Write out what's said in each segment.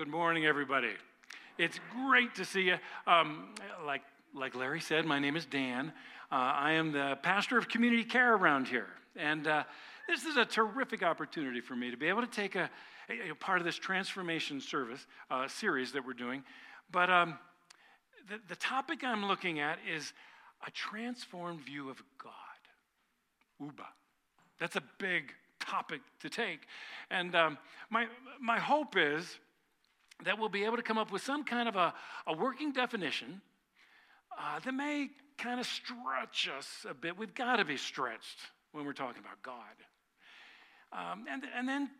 good morning, everybody. It's great to see you. Um, like, like Larry said, my name is Dan. Uh, I am the pastor of community care around here. And uh, this is a terrific opportunity for me to be able to take a, a, a part of this transformation service uh, series that we're doing. But um, the, the topic I'm looking at is a transformed view of God. Uba. That's a big topic to take. And um, my, my hope is that we'll be able to come up with some kind of a, a working definition uh, that may kind of stretch us a bit. We've got to be stretched when we're talking about God. Um, and, and then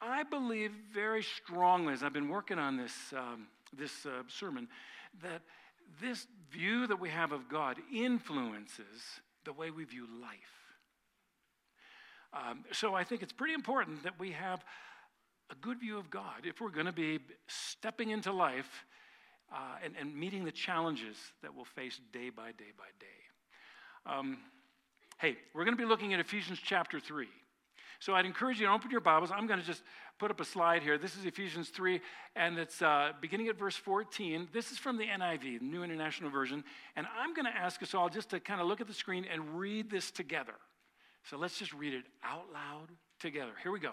I believe very strongly, as I've been working on this, um, this uh, sermon, that this view that we have of God influences the way we view life. Um, so I think it's pretty important that we have a good view of God if we're going to be stepping into life uh, and, and, meeting the challenges that we'll face day by day by day. Um, hey, we're going to be looking at Ephesians chapter 3. So I'd encourage you to open your Bibles. I'm going to just put up a slide here. This is Ephesians 3, and it's uh, beginning at verse 14. This is from the NIV, the New International Version. And I'm going to ask us all just to kind of look at the screen and read this together. So let's just read it out loud together. Here we go.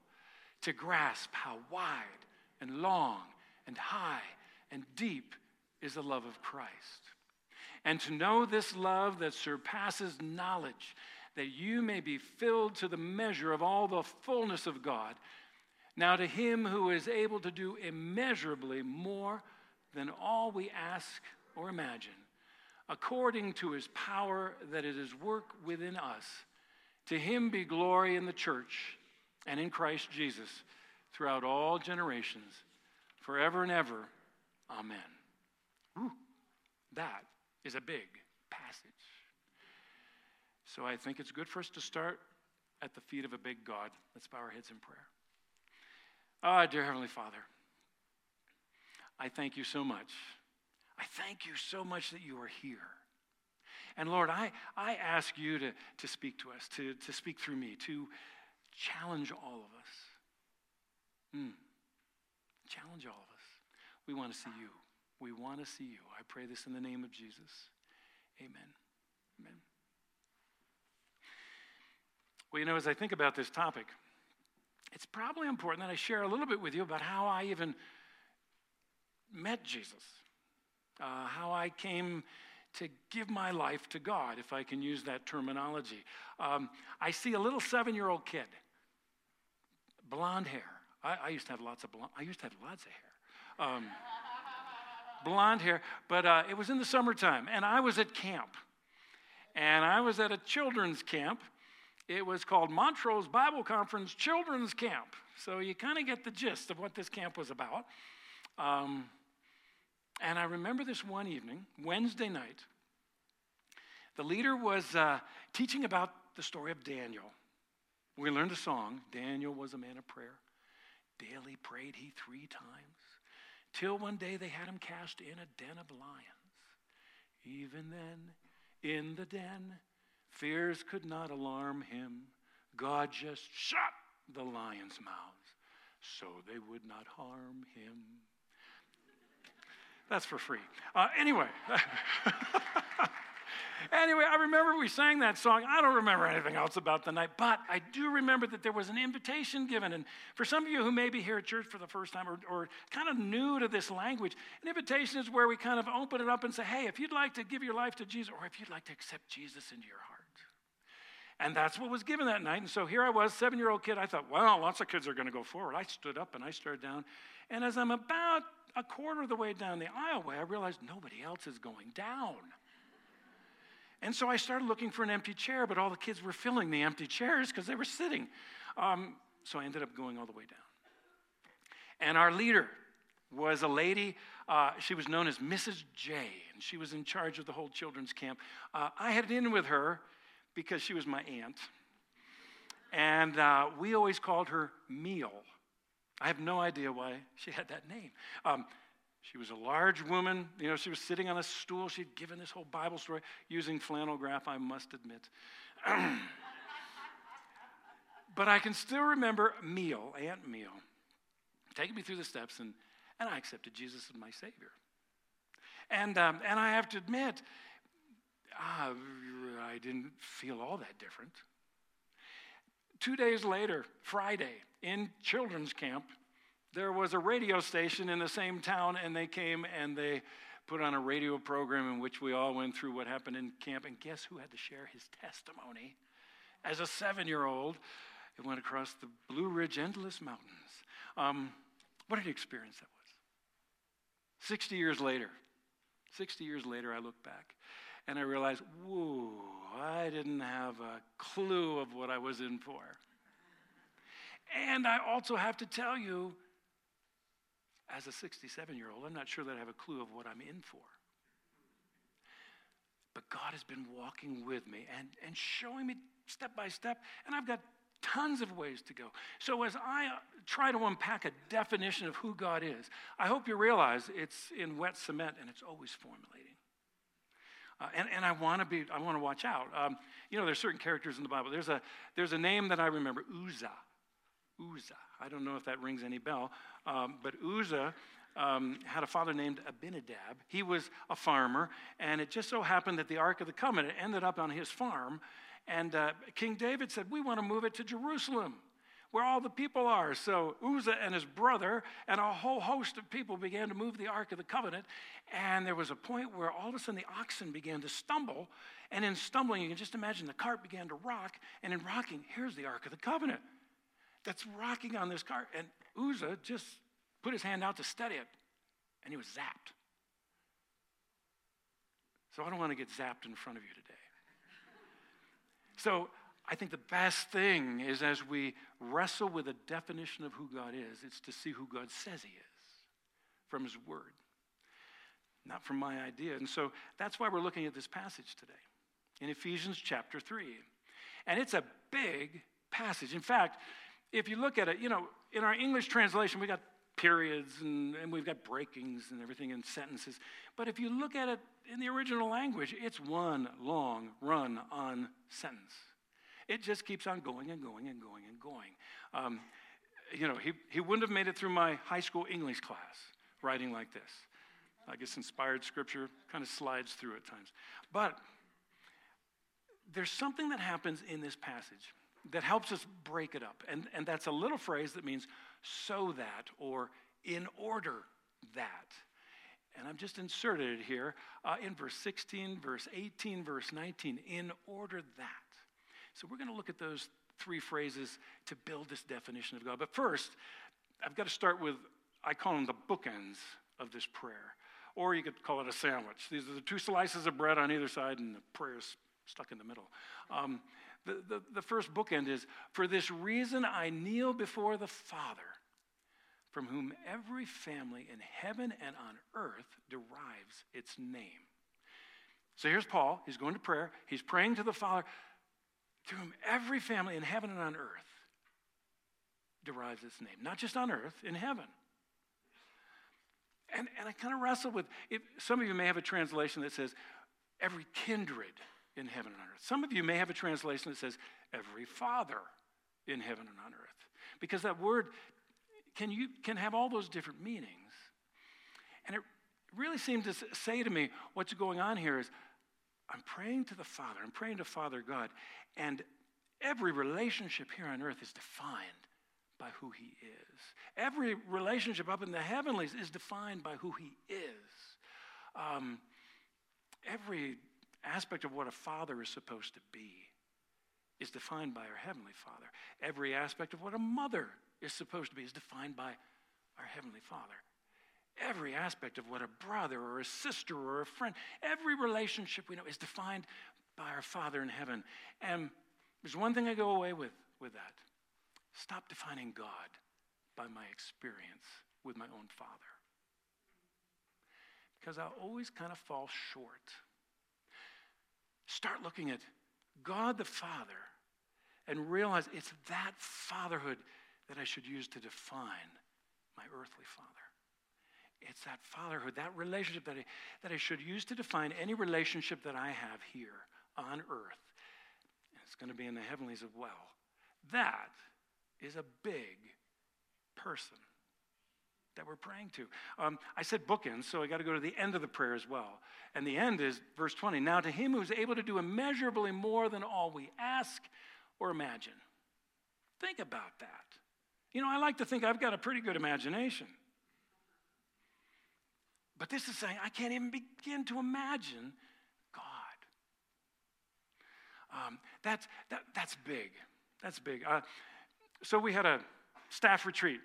to grasp how wide and long and high and deep is the love of Christ. And to know this love that surpasses knowledge, that you may be filled to the measure of all the fullness of God. Now, to him who is able to do immeasurably more than all we ask or imagine, according to his power that it is work within us to him be glory in the church and in Christ Jesus throughout all generations, forever and ever. Amen. Ooh, that is a big passage. So I think it's good for us to start at the feet of a big God. Let's bow our heads in prayer. Ah, oh, dear Heavenly Father, I thank you so much. I thank you so much that you are here. And Lord, I, I ask you to, to speak to us, to, to speak through me, to challenge all of us. Mm. Challenge all of us. We want to see you. We want to see you. I pray this in the name of Jesus. Amen. Amen. Well, you know, as I think about this topic, it's probably important that I share a little bit with you about how I even met Jesus, uh, how I came to give my life to God, if I can use that terminology. Um, I see a little seven year old kid, blonde hair. I, I, used to have lots of blonde, I used to have lots of hair. Um, blonde hair, but uh, it was in the summertime, and I was at camp. And I was at a children's camp. It was called Montrose Bible Conference Children's Camp. So you kind of get the gist of what this camp was about. Um, and I remember this one evening, Wednesday night, the leader was uh, teaching about the story of Daniel. We learned a song Daniel was a man of prayer. Daily prayed he three times, till one day they had him cast in a den of lions. Even then, in the den, fears could not alarm him. God just shut the lions' mouths so they would not harm him. That's for free. Uh, anyway. anyway, I remember we sang that song. I don't remember anything else about the night, but I do remember that there was an invitation given. And for some of you who may be here at church for the first time or, or kind of new to this language, an invitation is where we kind of open it up and say, hey, if you'd like to give your life to Jesus, or if you'd like to accept Jesus into your heart. And that's what was given that night. And so here I was, seven year old kid. I thought, well, lots of kids are going to go forward. I stood up and I stared down. And as I'm about a quarter of the way down the aisleway, I realized nobody else is going down. And so I started looking for an empty chair, but all the kids were filling the empty chairs because they were sitting. Um, so I ended up going all the way down. And our leader was a lady. Uh, she was known as Mrs. J, and she was in charge of the whole children's camp. Uh, I had it in with her because she was my aunt, and uh, we always called her Meal. I have no idea why she had that name. Um, she was a large woman. You know, she was sitting on a stool. She'd given this whole Bible story using flannel graph, I must admit. but I can still remember Meal, Aunt Meal, taking me through the steps, and, and I accepted Jesus as my Savior. And, um, and I have to admit, uh, I didn't feel all that different. Two days later, Friday, in children's camp, there was a radio station in the same town, and they came and they put on a radio program in which we all went through what happened in camp. And guess who had to share his testimony? As a seven year old, it went across the Blue Ridge Endless Mountains. Um, what an experience that was. 60 years later, 60 years later, I look back and I realized, whoa, I didn't have a clue of what I was in for. And I also have to tell you, as a 67 year old, I'm not sure that I have a clue of what I'm in for. But God has been walking with me and, and showing me step by step, and I've got tons of ways to go. So, as I uh, try to unpack a definition of who God is, I hope you realize it's in wet cement and it's always formulating. Uh, and, and I want to be, I want to watch out. Um, you know, there's certain characters in the Bible. There's a, there's a name that I remember, Uzzah. Uzzah. I don't know if that rings any bell, um, but Uzzah um, had a father named Abinadab. He was a farmer, and it just so happened that the Ark of the Covenant ended up on his farm. And uh, King David said, We want to move it to Jerusalem, where all the people are. So Uzzah and his brother and a whole host of people began to move the Ark of the Covenant. And there was a point where all of a sudden the oxen began to stumble. And in stumbling, you can just imagine the cart began to rock. And in rocking, here's the Ark of the Covenant that's rocking on this cart. And Uzzah just put his hand out to steady it, and he was zapped. So I don't want to get zapped in front of you today. So I think the best thing is as we wrestle with a definition of who God is, it's to see who God says He is from His Word, not from my idea. And so that's why we're looking at this passage today in Ephesians chapter 3. And it's a big passage. In fact, if you look at it, you know, in our English translation, we got periods and, and we've got breakings and everything in sentences. But if you look at it in the original language, it's one long run on sentence. It just keeps on going and going and going and going. Um, you know, he, he wouldn't have made it through my high school English class writing like this. I guess inspired scripture kind of slides through at times. But there's something that happens in this passage that helps us break it up. And, and that's a little phrase that means so that or in order that. And I've just inserted it here uh, in verse 16, verse 18, verse 19, in order that. So we're going to look at those three phrases to build this definition of God. But first, I've got to start with, I call them the bookends of this prayer. Or you could call it a sandwich. These are the two slices of bread on either side, and the prayer is stuck in the middle. Um, the, the, the first bookend is For this reason I kneel before the Father, from whom every family in heaven and on earth derives its name. So here's Paul. He's going to prayer. He's praying to the Father, to whom every family in heaven and on earth derives its name. Not just on earth, in heaven. And, and I kind of wrestle with it. Some of you may have a translation that says, every kindred in heaven and on earth. Some of you may have a translation that says, every father in heaven and on earth. Because that word can, you, can have all those different meanings. And it really seemed to say to me, what's going on here is I'm praying to the Father, I'm praying to Father God, and every relationship here on earth is defined by who He is. Every relationship up in the heavenlies is defined by who He is. Um, every aspect of what a father is supposed to be is defined by our Heavenly Father. Every aspect of what a mother is supposed to be is defined by our Heavenly Father. Every aspect of what a brother or a sister or a friend, every relationship we know is defined by our Father in heaven. And there's one thing I go away with with that. Stop defining God by my experience with my own Father. because I always kind of fall short. Start looking at God the Father and realize it's that fatherhood that I should use to define my earthly father. It's that fatherhood, that relationship that I, that I should use to define any relationship that I have here on earth. It's going to be in the heavenlies as well. That is a big person that we're praying to. Um, I said bookends, so I got to go to the end of the prayer as well. And the end is verse 20. Now, to him who's able to do immeasurably more than all we ask or imagine. Think about that. You know, I like to think I've got a pretty good imagination. But this is saying I can't even begin to imagine God. Um, that's, that, that's big. That's big. Uh, so we had a staff retreat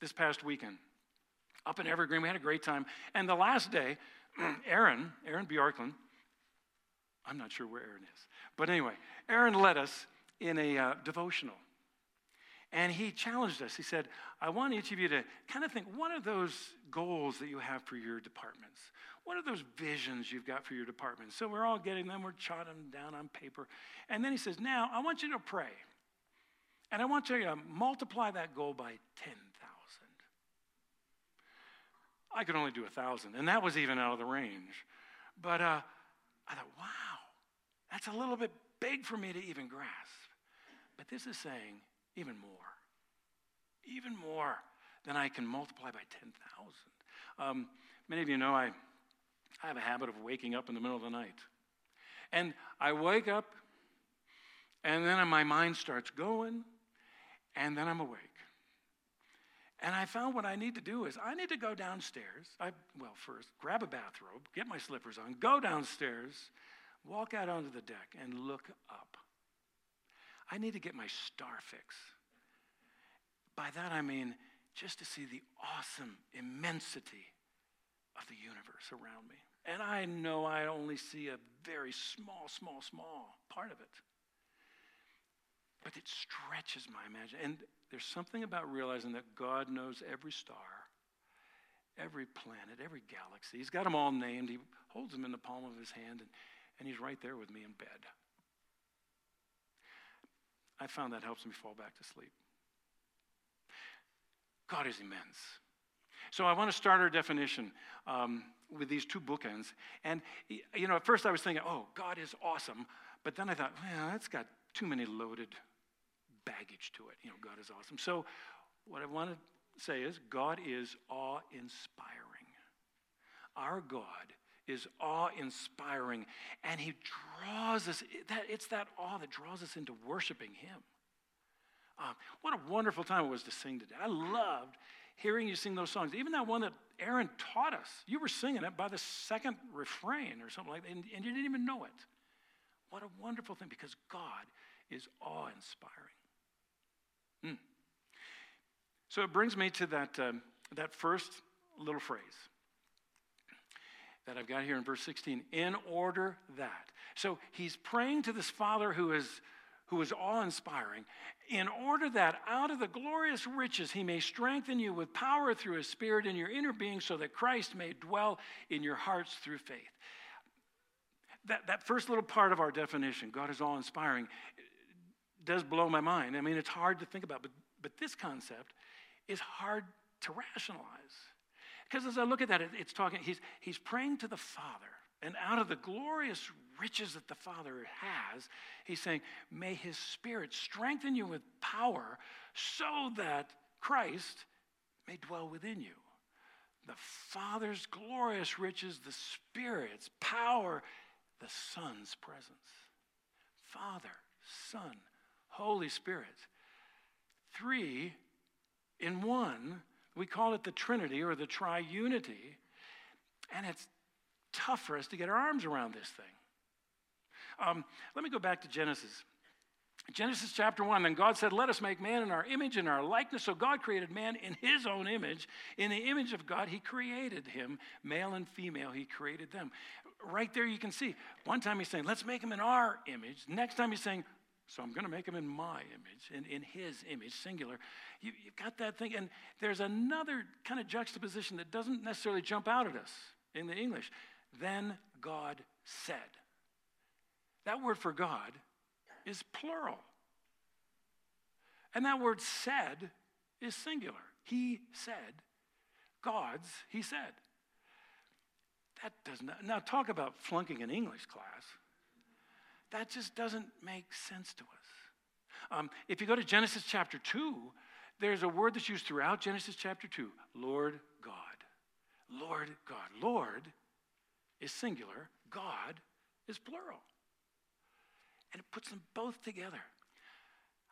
this past weekend up in Evergreen. We had a great time. And the last day, Aaron, Aaron Bjorklund, I'm not sure where Aaron is, but anyway, Aaron led us in a uh, devotional. And he challenged us. He said, I want each of you to kind of think what are those goals that you have for your departments? What are those visions you've got for your departments? So we're all getting them, we're jotting them down on paper. And then he says, Now I want you to pray. And I want you to multiply that goal by 10,000. I could only do a 1,000, and that was even out of the range. But uh, I thought, wow, that's a little bit big for me to even grasp. But this is saying even more, even more than I can multiply by 10,000. Um, many of you know I, I have a habit of waking up in the middle of the night. And I wake up, and then my mind starts going, and then I'm awake. And I found what I need to do is I need to go downstairs. I, well, first, grab a bathrobe, get my slippers on, go downstairs, walk out onto the deck, and look up. I need to get my star fix. By that I mean just to see the awesome immensity of the universe around me. And I know I only see a very small, small, small part of it. But it stretches my imagination. And there's something about realizing that God knows every star, every planet, every galaxy. He's got them all named. He holds them in the palm of his hand, and, and he's right there with me in bed. I found that helps me fall back to sleep. God is immense. So I want to start our definition um, with these two bookends. And, you know, at first I was thinking, oh, God is awesome. But then I thought, well, that's got too many loaded baggage to it. You know, God is awesome. So what I want to say is God is awe inspiring. Our God is awe inspiring, and He draws us, that, it's that awe that draws us into worshiping Him. Uh, what a wonderful time it was to sing today. I loved hearing you sing those songs. Even that one that Aaron taught us. You were singing it by the second refrain or something like that, and, and you didn't even know it. What a wonderful thing because God is awe inspiring. Mm. So it brings me to that, um, that first little phrase that I've got here in verse 16 in order that. So he's praying to this father who is, who is awe inspiring, in order that out of the glorious riches he may strengthen you with power through his spirit in your inner being, so that Christ may dwell in your hearts through faith. That, that first little part of our definition, God is awe inspiring, does blow my mind. I mean, it's hard to think about, but, but this concept is hard to rationalize. Because as I look at that, it, it's talking, he's, he's praying to the Father. And out of the glorious riches that the Father has, he's saying, May his Spirit strengthen you with power so that Christ may dwell within you. The Father's glorious riches, the Spirit's power, the Son's presence. Father, Son, Holy Spirit. Three in one. We call it the Trinity or the triunity. And it's tough for us to get our arms around this thing. Um, let me go back to Genesis. Genesis chapter 1, then God said, Let us make man in our image and our likeness. So God created man in his own image. In the image of God, he created him. Male and female, he created them. Right there, you can see. One time he's saying, Let's make him in our image. Next time he's saying, so I'm going to make him in my image, in, in his image, singular. You, have got that thing. And there's another kind of juxtaposition that doesn't necessarily jump out at us in the English. Then God said. That word for God is plural. And that word said is singular. He said, God's, he said. That does not, now talk about flunking an English class. That just doesn't make sense to us. Um, if you go to Genesis chapter 2, there's a word that's used throughout Genesis chapter 2 Lord God. Lord God. Lord is singular, God is plural. And it puts them both together.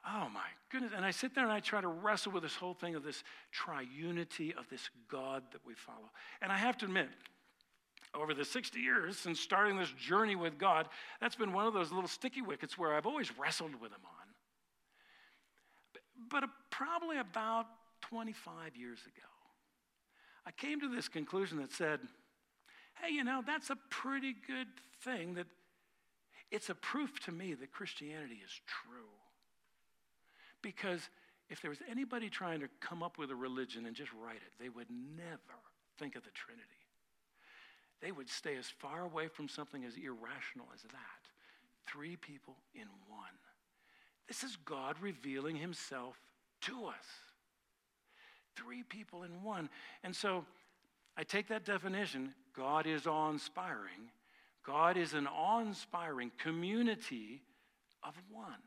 Oh my goodness. And I sit there and I try to wrestle with this whole thing of this triunity of this God that we follow. And I have to admit, over the 60 years since starting this journey with God, that's been one of those little sticky wickets where I've always wrestled with Him on. But, but probably about 25 years ago, I came to this conclusion that said, hey, you know, that's a pretty good thing that it's a proof to me that Christianity is true. Because if there was anybody trying to come up with a religion and just write it, they would never think of the Trinity. They would stay as far away from something as irrational as that. Three people in one. This is God revealing himself to us. Three people in one. And so I take that definition God is awe inspiring. God is an awe inspiring community of one.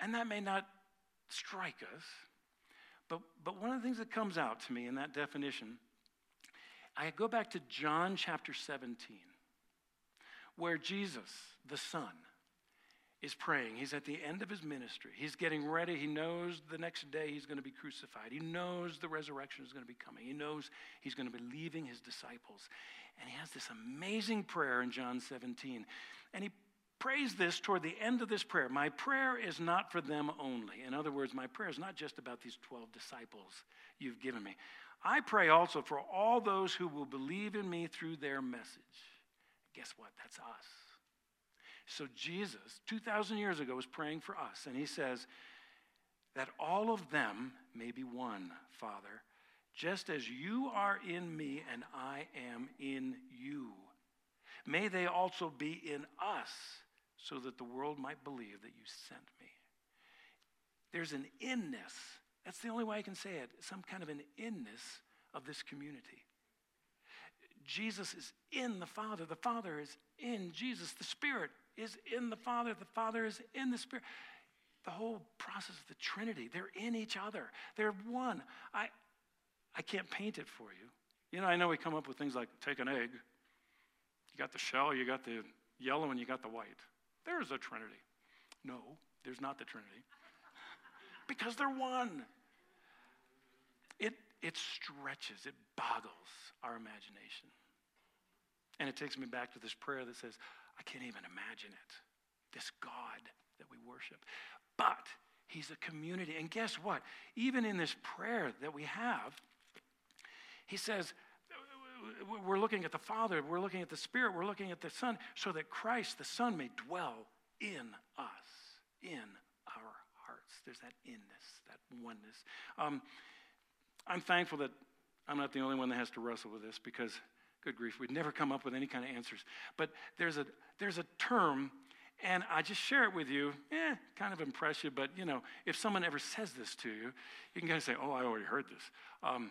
And that may not strike us, but, but one of the things that comes out to me in that definition, I go back to John chapter 17, where Jesus, the Son, is praying. He's at the end of his ministry. He's getting ready. He knows the next day he's going to be crucified. He knows the resurrection is going to be coming. He knows he's going to be leaving his disciples. And he has this amazing prayer in John 17. And he prays this toward the end of this prayer. My prayer is not for them only. In other words, my prayer is not just about these 12 disciples you've given me. I pray also for all those who will believe in me through their message. Guess what? That's us. So Jesus, 2,000 years ago, was praying for us, and he says, That all of them may be one, Father, just as you are in me and I am in you. May they also be in us, so that the world might believe that you sent me. There's an inness. That's the only way I can say it. Some kind of an inness of this community. Jesus is in the Father. The Father is in Jesus. The Spirit is in the Father, the Father is in the Spirit. The whole process of the Trinity, they're in each other. They're one. I, I can't paint it for you. You know, I know we come up with things like take an egg. You got the shell, you got the yellow, and you got the white. There's a Trinity. No, there's not the Trinity. because they're one. It, it stretches, it boggles our imagination. And it takes me back to this prayer that says, I can't even imagine it. This God that we worship. But He's a community. And guess what? Even in this prayer that we have, He says, we're looking at the Father, we're looking at the Spirit, we're looking at the Son, so that Christ, the Son, may dwell in us, in our hearts. There's that inness, that oneness. Um, I'm thankful that I'm not the only one that has to wrestle with this because good grief, we'd never come up with any kind of answers. But there's a, there's a term, and I just share it with you, eh, kind of impress you, but you know, if someone ever says this to you, you can kind of say, oh, I already heard this. Um,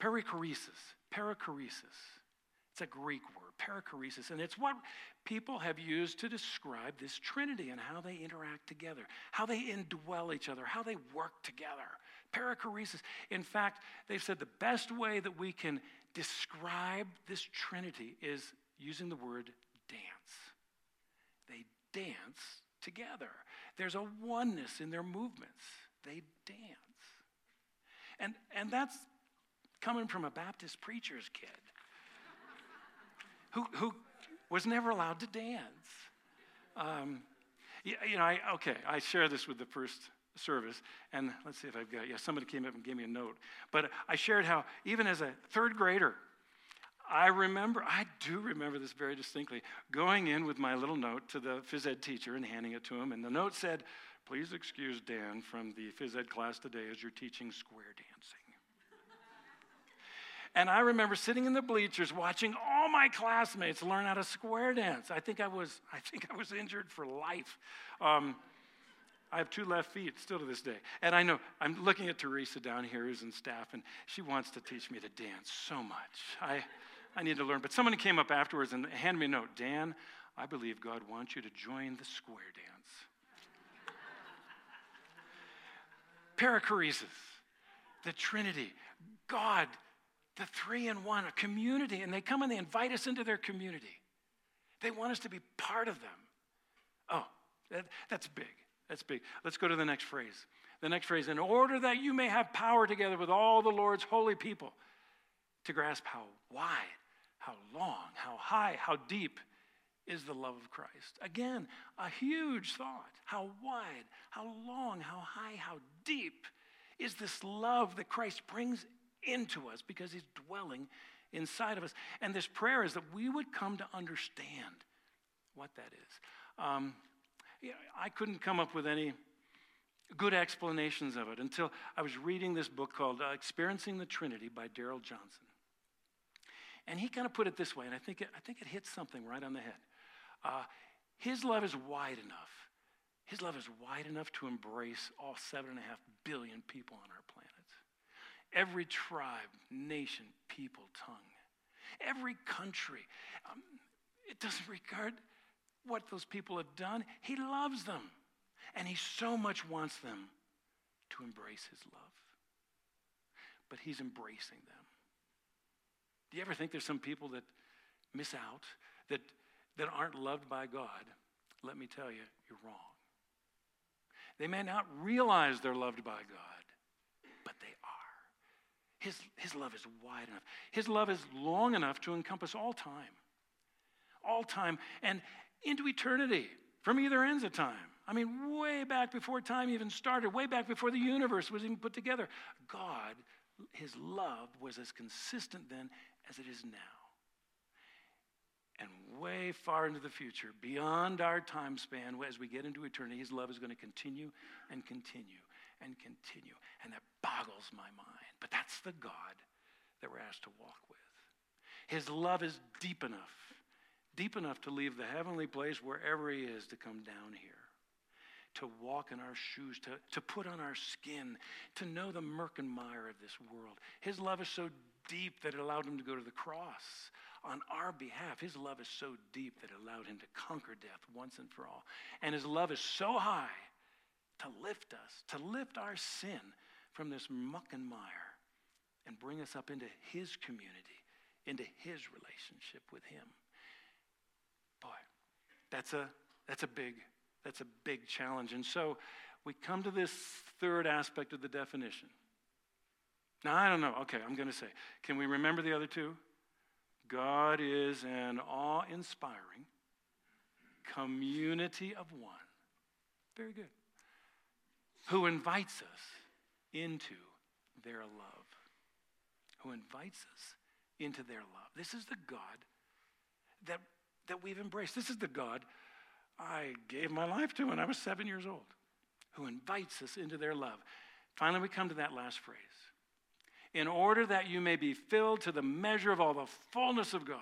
perichoresis, perichoresis. It's a Greek word, perichoresis, and it's what people have used to describe this Trinity and how they interact together, how they indwell each other, how they work together. Perichoresis. In fact, they've said the best way that we can describe this Trinity is using the word dance. They dance together. There's a oneness in their movements. They dance. And, and that's coming from a Baptist preacher's kid who, who was never allowed to dance. Um, you, you know, I, okay, I share this with the first service. And let's see if I've got, yeah, somebody came up and gave me a note. But I shared how, even as a third grader, I remember, I do remember this very distinctly, going in with my little note to the phys ed teacher and handing it to him. And the note said, Please excuse Dan from the phys ed class today as you're teaching square dancing. And I remember sitting in the bleachers watching all my classmates learn how to square dance. I think I was, I think I was injured for life. Um, I have two left feet still to this day. And I know, I'm looking at Teresa down here who's in staff, and she wants to teach me to dance so much. I, I need to learn. But someone came up afterwards and handed me a note Dan, I believe God wants you to join the square dance. Perichoresis, the Trinity, God, the three in one, a community, and they come and they invite us into their community. They want us to be part of them. Oh, that, that's big. That's big. Let's go to the next phrase. The next phrase, in order that you may have power together with all the Lord's holy people to grasp how wide, how long, how high, how deep is the love of Christ. Again, a huge thought. How wide, how long, how high, how deep is this love that Christ brings into us because he's dwelling inside of us. And this prayer is that we would come to understand what that is. Um, I couldn't come up with any good explanations of it until I was reading this book called uh, Experiencing the Trinity by Darrell Johnson. And he kind of put it this way, and I think it, I think it hits something right on the head. Uh, his love is wide enough. His love is wide enough to embrace all seven and a half billion people on our planet. Every tribe, nation, people, tongue. Every country. Um, it doesn't regard what those people have done. He loves them. And he so much wants them to embrace his love. But he's embracing them. Do you ever think there's some people that miss out, that, that aren't loved by God? Let me tell you, you're wrong. They may not realize they're loved by God. His, his love is wide enough. His love is long enough to encompass all time. All time. And, into eternity from either ends of time. I mean, way back before time even started, way back before the universe was even put together. God, his love was as consistent then as it is now. And way far into the future, beyond our time span, as we get into eternity, his love is going to continue and continue and continue. And that boggles my mind. But that's the God that we're asked to walk with. His love is deep enough deep enough to leave the heavenly place wherever He is to come down here, to walk in our shoes, to, to put on our skin, to know the murk and mire of this world. His love is so deep that it allowed Him to go to the cross on our behalf. His love is so deep that it allowed Him to conquer death once and for all. And His love is so high to lift us, to lift our sin from this muck and mire and bring us up into His community, into His relationship with Him. Boy, That's a, that's a big, that's a big challenge. And so we come to this third aspect of the definition. Now, I don't know. Okay, I'm going to say, can we remember the other two? God is an awe inspiring community of one. Very good. Who invites us into their love. Who invites us into their love. This is the God that that we've embraced. This is the God I gave my life to when I was seven years old, who invites us into their love. Finally, we come to that last phrase in order that you may be filled to the measure of all the fullness of God.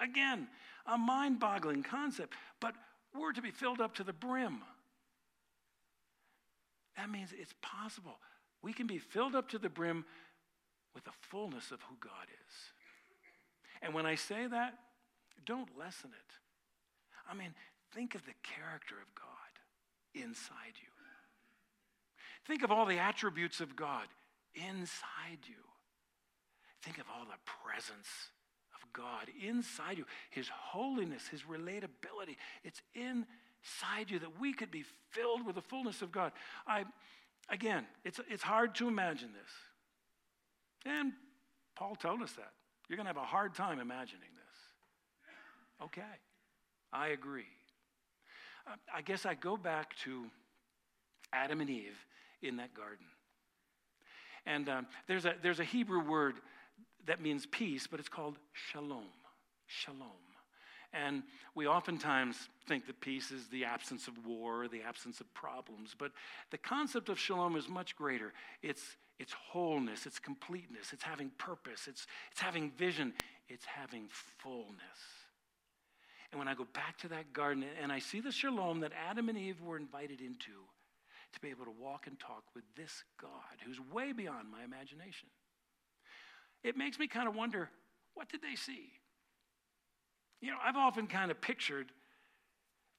Again, a mind boggling concept, but we're to be filled up to the brim. That means it's possible. We can be filled up to the brim with the fullness of who God is. And when I say that, don't lessen it. I mean, think of the character of God inside you. Think of all the attributes of God inside you. Think of all the presence of God inside you, His holiness, His relatability. It's inside you that we could be filled with the fullness of God. I, again, it's, it's hard to imagine this. And Paul told us that. You're going to have a hard time imagining this. Okay, I agree. I guess I go back to Adam and Eve in that garden. And um, there's, a, there's a Hebrew word that means peace, but it's called shalom. Shalom. And we oftentimes think that peace is the absence of war, the absence of problems. But the concept of shalom is much greater. It's, it's wholeness, it's completeness, it's having purpose, it's, it's having vision, it's having fullness. And when I go back to that garden and I see the shalom that Adam and Eve were invited into, to be able to walk and talk with this God who's way beyond my imagination, it makes me kind of wonder what did they see? You know, I've often kind of pictured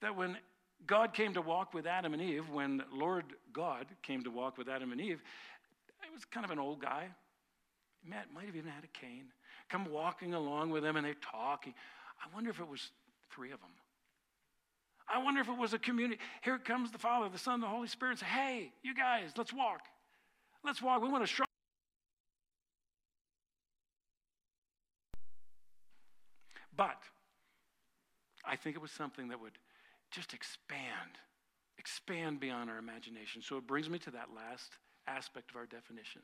that when God came to walk with Adam and Eve, when Lord God came to walk with Adam and Eve, it was kind of an old guy. Matt might have even had a cane. Come walking along with them and they're talking. I wonder if it was three of them. I wonder if it was a community. Here comes the Father, the Son, the Holy Spirit, say, Hey, you guys, let's walk. Let's walk. We want to show. But I think it was something that would just expand, expand beyond our imagination. So it brings me to that last aspect of our definition.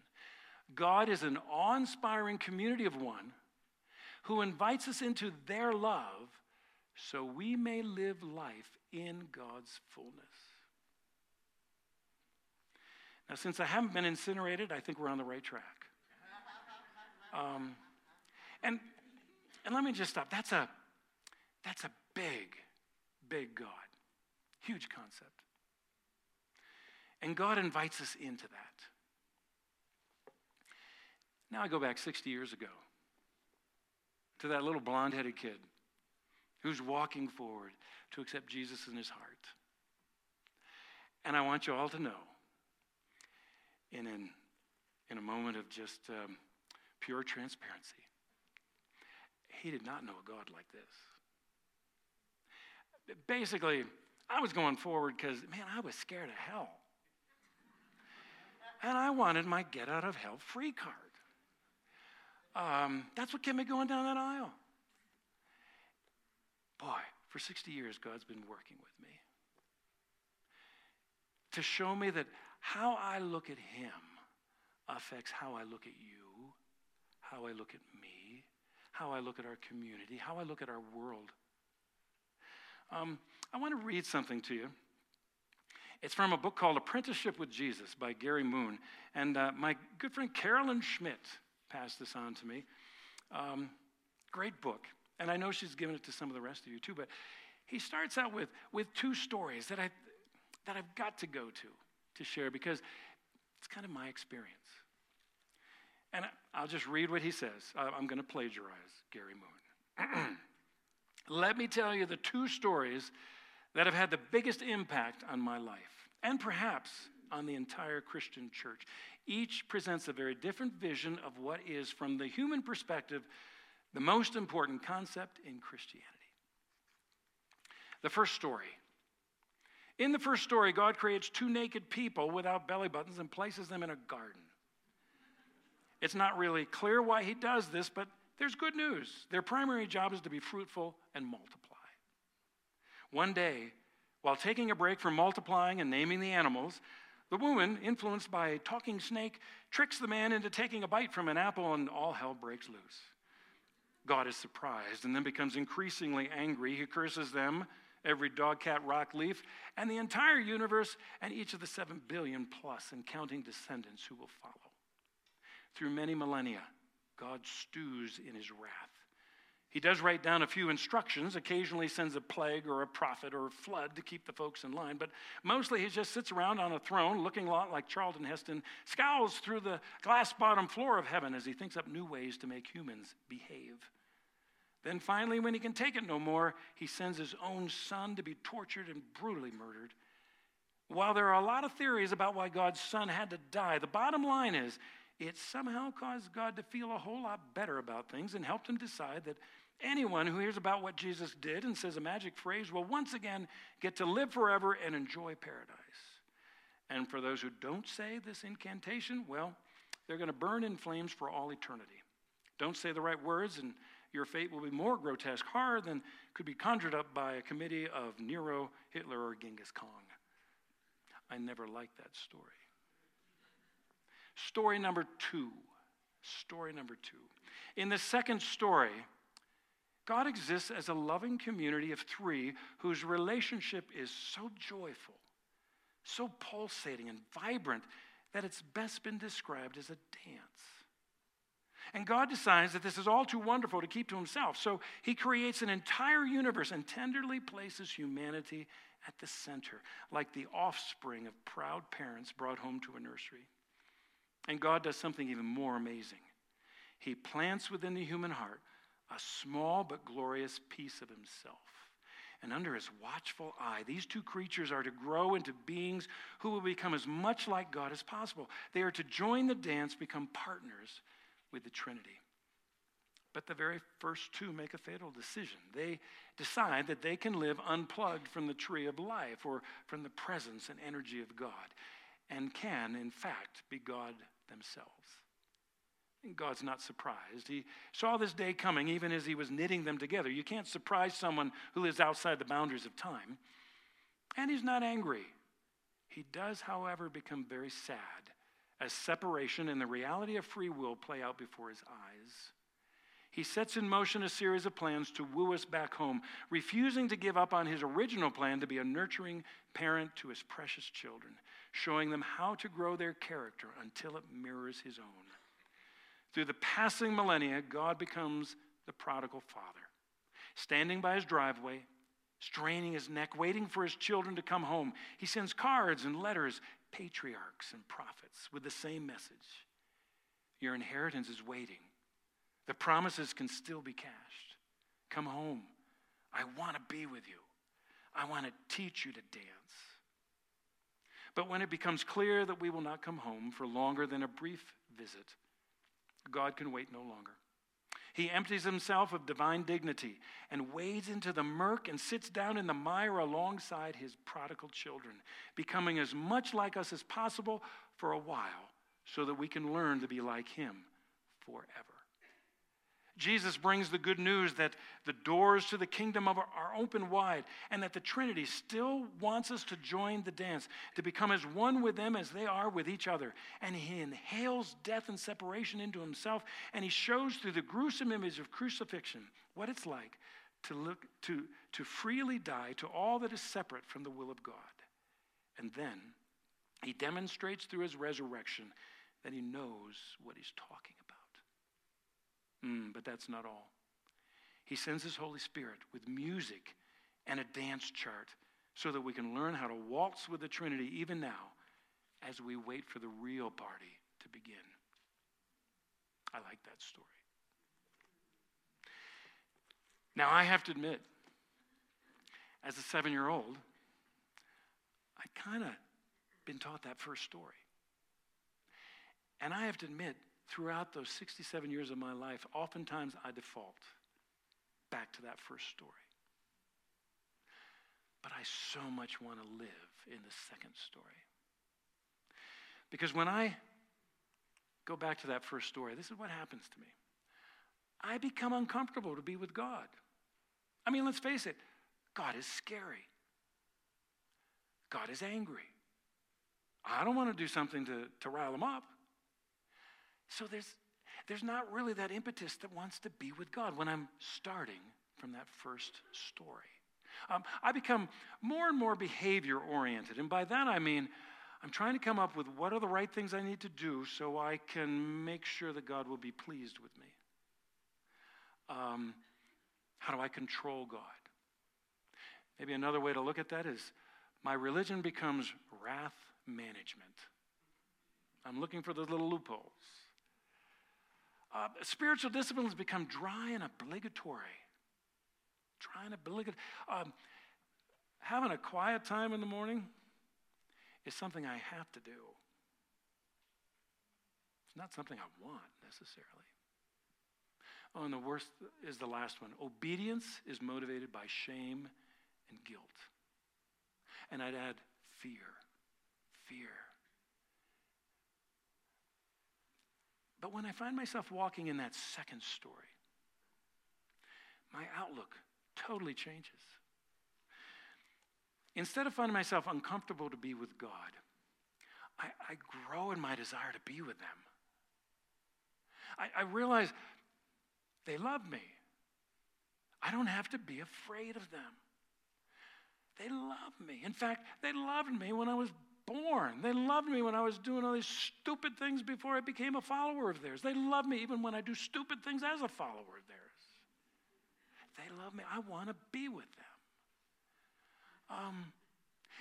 God is an awe inspiring community of one who invites us into their love so we may live life in God's fullness. Now, since I haven't been incinerated, I think we're on the right track. Um, and, and let me just stop. That's a, that's a big, big God. Huge concept. And God invites us into that. Now I go back 60 years ago to that little blonde headed kid who's walking forward to accept Jesus in his heart. And I want you all to know, in, an, in a moment of just um, pure transparency, he did not know a God like this. Basically, I was going forward because, man, I was scared of hell. And I wanted my get out of hell free card. Um, that's what kept me going down that aisle. Boy, for 60 years, God's been working with me to show me that how I look at Him affects how I look at you, how I look at me, how I look at our community, how I look at our world. Um, I want to read something to you. It's from a book called Apprenticeship with Jesus by Gary Moon. And uh, my good friend Carolyn Schmidt passed this on to me. Um, great book. And I know she's given it to some of the rest of you too, but he starts out with, with two stories that, I, that I've got to go to to share because it's kind of my experience. And I'll just read what he says. I'm going to plagiarize Gary Moon. Let me tell you the two stories that have had the biggest impact on my life and perhaps on the entire Christian church. Each presents a very different vision of what is, from the human perspective, the most important concept in Christianity. The first story. In the first story, God creates two naked people without belly buttons and places them in a garden. It's not really clear why he does this, but there's good news. Their primary job is to be fruitful and multiply. One day, while taking a break from multiplying and naming the animals, the woman, influenced by a talking snake, tricks the man into taking a bite from an apple, and all hell breaks loose. God is surprised and then becomes increasingly angry. He curses them, every dog, cat, rock, leaf, and the entire universe, and each of the seven billion plus and counting descendants who will follow. Through many millennia, God stews in his wrath. He does write down a few instructions, occasionally sends a plague or a prophet or a flood to keep the folks in line, but mostly he just sits around on a throne looking a lot like Charlton Heston, scowls through the glass bottom floor of heaven as he thinks up new ways to make humans behave. Then finally, when he can take it no more, he sends his own son to be tortured and brutally murdered. While there are a lot of theories about why God's son had to die, the bottom line is it somehow caused God to feel a whole lot better about things and helped him decide that Anyone who hears about what Jesus did and says a magic phrase will once again get to live forever and enjoy paradise. And for those who don't say this incantation, well, they're going to burn in flames for all eternity. Don't say the right words, and your fate will be more grotesque horror than could be conjured up by a committee of Nero, Hitler, or Genghis Khan. I never liked that story. Story number two. Story number two. In the second story, God exists as a loving community of three whose relationship is so joyful, so pulsating and vibrant that it's best been described as a dance. And God decides that this is all too wonderful to keep to himself. So he creates an entire universe and tenderly places humanity at the center, like the offspring of proud parents brought home to a nursery. And God does something even more amazing. He plants within the human heart a small but glorious piece of himself. And under his watchful eye, these two creatures are to grow into beings who will become as much like God as possible. They are to join the dance, become partners with the Trinity. But the very first two make a fatal decision. They decide that they can live unplugged from the tree of life or from the presence and energy of God and can, in fact, be God themselves. And God's not surprised. He saw this day coming even as he was knitting them together. You can't surprise someone who lives outside the boundaries of time. And he's not angry. He does, however, become very sad as separation and the reality of free will play out before his eyes. He sets in motion a series of plans to woo us back home, refusing to give up on his original plan to be a nurturing parent to his precious children, showing them how to grow their character until it mirrors his own. Through the passing millennia, God becomes the prodigal father, standing by his driveway, straining his neck, waiting for his children to come home. He sends cards and letters, patriarchs and prophets, with the same message Your inheritance is waiting. The promises can still be cashed. Come home. I want to be with you. I want to teach you to dance. But when it becomes clear that we will not come home for longer than a brief visit, God can wait no longer. He empties himself of divine dignity and wades into the murk and sits down in the mire alongside his prodigal children, becoming as much like us as possible for a while so that we can learn to be like him forever. Jesus brings the good news that the doors to the kingdom of are open wide and that the Trinity still wants us to join the dance, to become as one with them as they are with each other. And he inhales death and separation into himself, and he shows through the gruesome image of crucifixion what it's like to, look, to, to freely die to all that is separate from the will of God. And then he demonstrates through his resurrection that he knows what he's talking about. Mm, but that's not all. He sends His Holy Spirit with music and a dance chart so that we can learn how to waltz with the Trinity even now as we wait for the real party to begin. I like that story. Now, I have to admit, as a seven year old, I kind of been taught that first story. And I have to admit, throughout those 67 years of my life, oftentimes I default back to that first story. But I so much want to live in the second story. Because when I go back to that first story, this is what happens to me. I become uncomfortable to be with God. I mean, let's face it, God is scary. God is angry. I don't want to do something to, to rile him up. So there's, there's not really that impetus that wants to be with God when I'm starting from that first story. Um, I become more and more behavior oriented. And by that I mean, I'm trying to come up with what are the right things I need to do so I can make sure that God will be pleased with me. Um, how do I control God? Maybe another way to look at that is my religion becomes wrath management. I'm looking for those little loopholes. Uh, spiritual disciplines become dry and obligatory. Dry and obligatory. Um, having a quiet time in the morning is something I have to do. It's not something I want necessarily. Oh, and the worst is the last one. Obedience is motivated by shame and guilt. And I'd add fear. Fear. But when I find myself walking in that second story, my outlook totally changes. Instead of finding myself uncomfortable to be with God, I, I grow in my desire to be with them. I, I realize they love me. I don't have to be afraid of them. They love me. In fact, they loved me when I was born. They loved me when I was doing all these stupid things before I became a follower of theirs. They love me even when I do stupid things as a follower of theirs. They love me. I want to be with them. Um,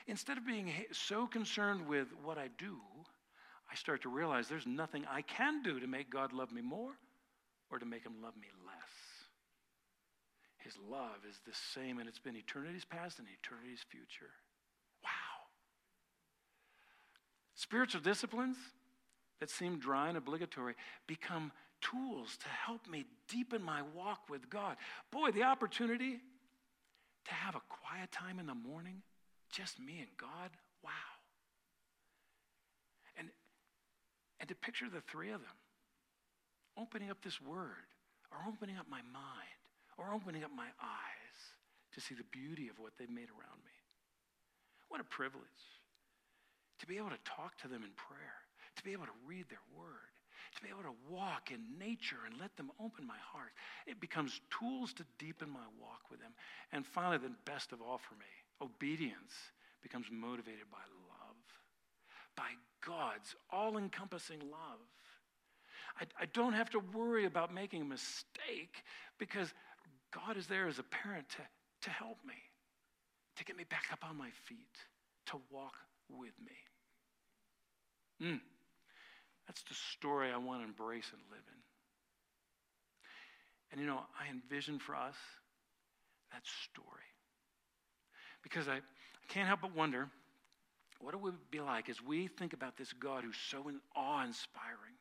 instead of being so concerned with what I do, I start to realize there's nothing I can do to make God love me more or to make him love me less. His love is the same, and it's been eternity's past and eternity's future. Wow. Spiritual disciplines that seem dry and obligatory become tools to help me deepen my walk with God. Boy, the opportunity to have a quiet time in the morning, just me and God, wow. And, and to picture the three of them opening up this word, or opening up my mind, or opening up my eyes to see the beauty of what they've made around me. What a privilege to be able to talk to them in prayer, to be able to read their word, to be able to walk in nature and let them open my heart. It becomes tools to deepen my walk with them. And finally, the best of all for me, obedience becomes motivated by love, by God's all encompassing love. I, I, don't have to worry about making a mistake because God is there as a parent to, to help me, to get me back up on my feet, to walk with me. Mm. That's the story I want to embrace and live in. And you know, I envision for us that story. Because I, I can't help but wonder what it would be like as we think about this God who's so awe inspiring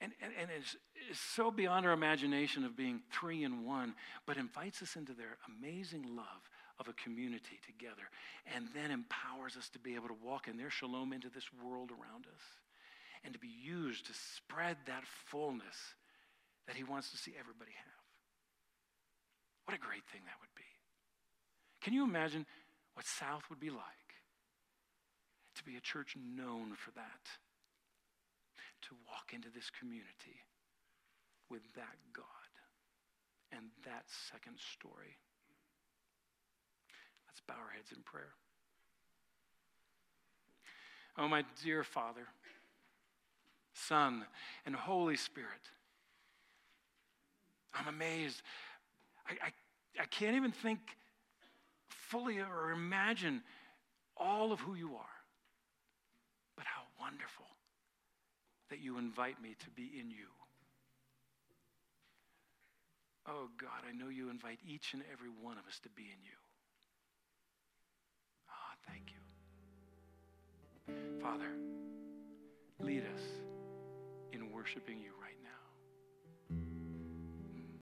and, and, and is, is so beyond our imagination of being three in one, but invites us into their amazing love of a community together, and then empowers us to be able to walk in their shalom into this world around us, and to be used to spread that fullness that He wants to see everybody have. What a great thing that would be. Can you imagine what South would be like to be a church known for that? To walk into this community with that God and that second story. Let's bow our heads in prayer. Oh, my dear Father, Son, and Holy Spirit, I'm amazed. I, I, I can't even think fully or imagine all of who you are. But how wonderful that you invite me to be in you. Oh God, I know you invite each and every one of us to be in you. Ah, oh, thank you. Father, lead us in worshiping you.